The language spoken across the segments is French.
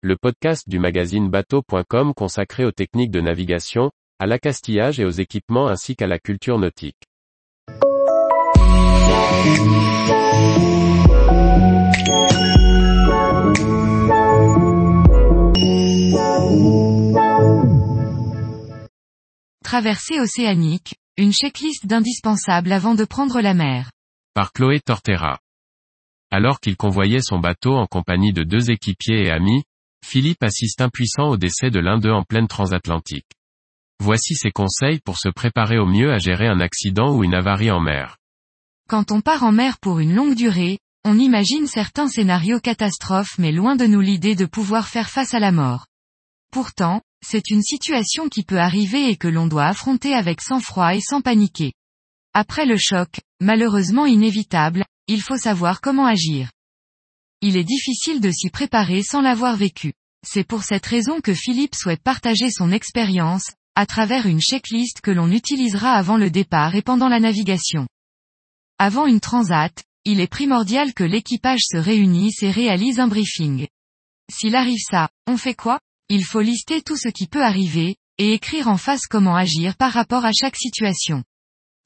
le podcast du magazine bateau.com consacré aux techniques de navigation, à l'accastillage et aux équipements ainsi qu'à la culture nautique. Traversée océanique, une checklist d'indispensables avant de prendre la mer. Par Chloé Tortera. Alors qu'il convoyait son bateau en compagnie de deux équipiers et amis, Philippe assiste impuissant au décès de l'un d'eux en pleine transatlantique. Voici ses conseils pour se préparer au mieux à gérer un accident ou une avarie en mer. Quand on part en mer pour une longue durée, on imagine certains scénarios catastrophes mais loin de nous l'idée de pouvoir faire face à la mort. Pourtant, c'est une situation qui peut arriver et que l'on doit affronter avec sang-froid et sans paniquer. Après le choc, malheureusement inévitable, il faut savoir comment agir. Il est difficile de s'y préparer sans l'avoir vécu. C'est pour cette raison que Philippe souhaite partager son expérience, à travers une checklist que l'on utilisera avant le départ et pendant la navigation. Avant une transat, il est primordial que l'équipage se réunisse et réalise un briefing. S'il arrive ça, on fait quoi? Il faut lister tout ce qui peut arriver, et écrire en face comment agir par rapport à chaque situation.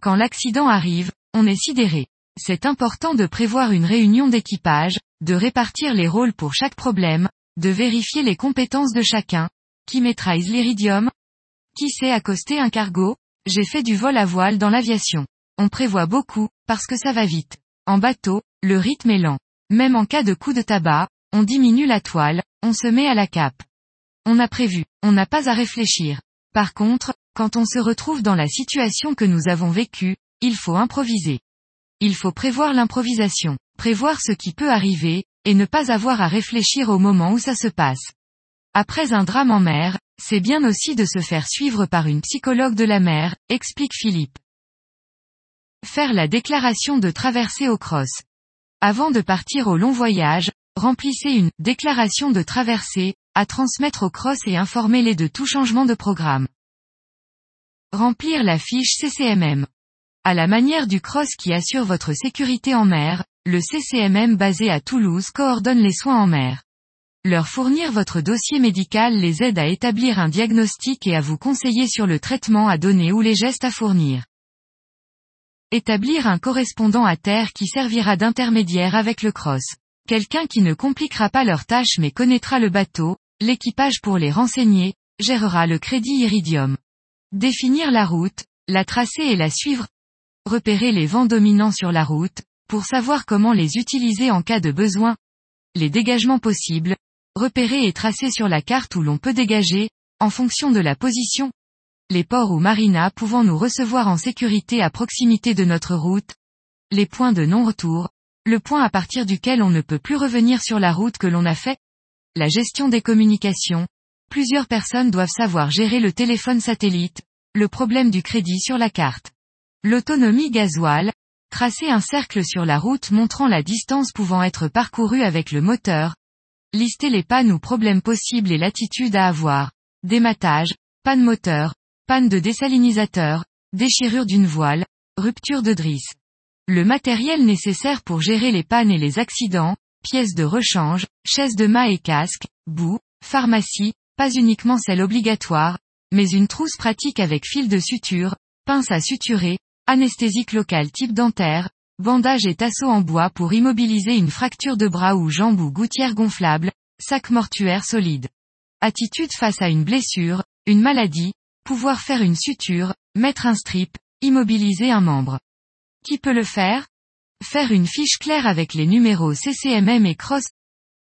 Quand l'accident arrive, on est sidéré. C'est important de prévoir une réunion d'équipage, de répartir les rôles pour chaque problème, de vérifier les compétences de chacun. Qui maîtrise l'iridium? Qui sait accoster un cargo? J'ai fait du vol à voile dans l'aviation. On prévoit beaucoup, parce que ça va vite. En bateau, le rythme est lent. Même en cas de coup de tabac, on diminue la toile, on se met à la cape. On a prévu, on n'a pas à réfléchir. Par contre, quand on se retrouve dans la situation que nous avons vécue, il faut improviser. Il faut prévoir l'improvisation, prévoir ce qui peut arriver, et ne pas avoir à réfléchir au moment où ça se passe. Après un drame en mer, c'est bien aussi de se faire suivre par une psychologue de la mer, explique Philippe. Faire la déclaration de traversée au cross. Avant de partir au long voyage, remplissez une déclaration de traversée, à transmettre au cross et informez-les de tout changement de programme. Remplir la fiche CCMM. À la manière du cross qui assure votre sécurité en mer, le CCMM basé à Toulouse coordonne les soins en mer. Leur fournir votre dossier médical les aide à établir un diagnostic et à vous conseiller sur le traitement à donner ou les gestes à fournir. Établir un correspondant à terre qui servira d'intermédiaire avec le cross. Quelqu'un qui ne compliquera pas leur tâche mais connaîtra le bateau, l'équipage pour les renseigner, gérera le crédit Iridium. Définir la route, la tracer et la suivre. Repérer les vents dominants sur la route, pour savoir comment les utiliser en cas de besoin. Les dégagements possibles. Repérer et tracer sur la carte où l'on peut dégager, en fonction de la position. Les ports ou marinas pouvant nous recevoir en sécurité à proximité de notre route. Les points de non-retour. Le point à partir duquel on ne peut plus revenir sur la route que l'on a fait. La gestion des communications, plusieurs personnes doivent savoir gérer le téléphone satellite, le problème du crédit sur la carte. L'autonomie gasoil, tracer un cercle sur la route montrant la distance pouvant être parcourue avec le moteur, lister les pannes ou problèmes possibles et l'attitude à avoir, dématage, panne moteur, panne de désalinisateur, déchirure d'une voile, rupture de drisse. Le matériel nécessaire pour gérer les pannes et les accidents, pièces de rechange, chaises de mât et casque, boue, pharmacie, pas uniquement celle obligatoire, mais une trousse pratique avec fil de suture, pince à suturer, anesthésique locale type dentaire, bandage et tasseau en bois pour immobiliser une fracture de bras ou jambe ou gouttière gonflable, sac mortuaire solide. Attitude face à une blessure, une maladie, pouvoir faire une suture, mettre un strip, immobiliser un membre. Qui peut le faire? Faire une fiche claire avec les numéros CCMM et CROSS.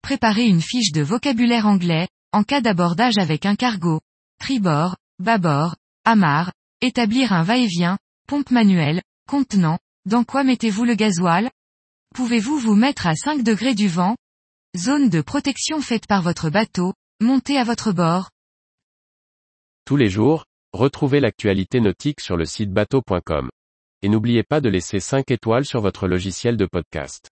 Préparer une fiche de vocabulaire anglais, en cas d'abordage avec un cargo, tribord, bâbord, amarre, établir un va-et-vient, pompe manuelle, contenant, dans quoi mettez-vous le gasoil? Pouvez-vous vous mettre à 5 degrés du vent? Zone de protection faite par votre bateau, montez à votre bord. Tous les jours, retrouvez l'actualité nautique sur le site bateau.com. Et n'oubliez pas de laisser 5 étoiles sur votre logiciel de podcast.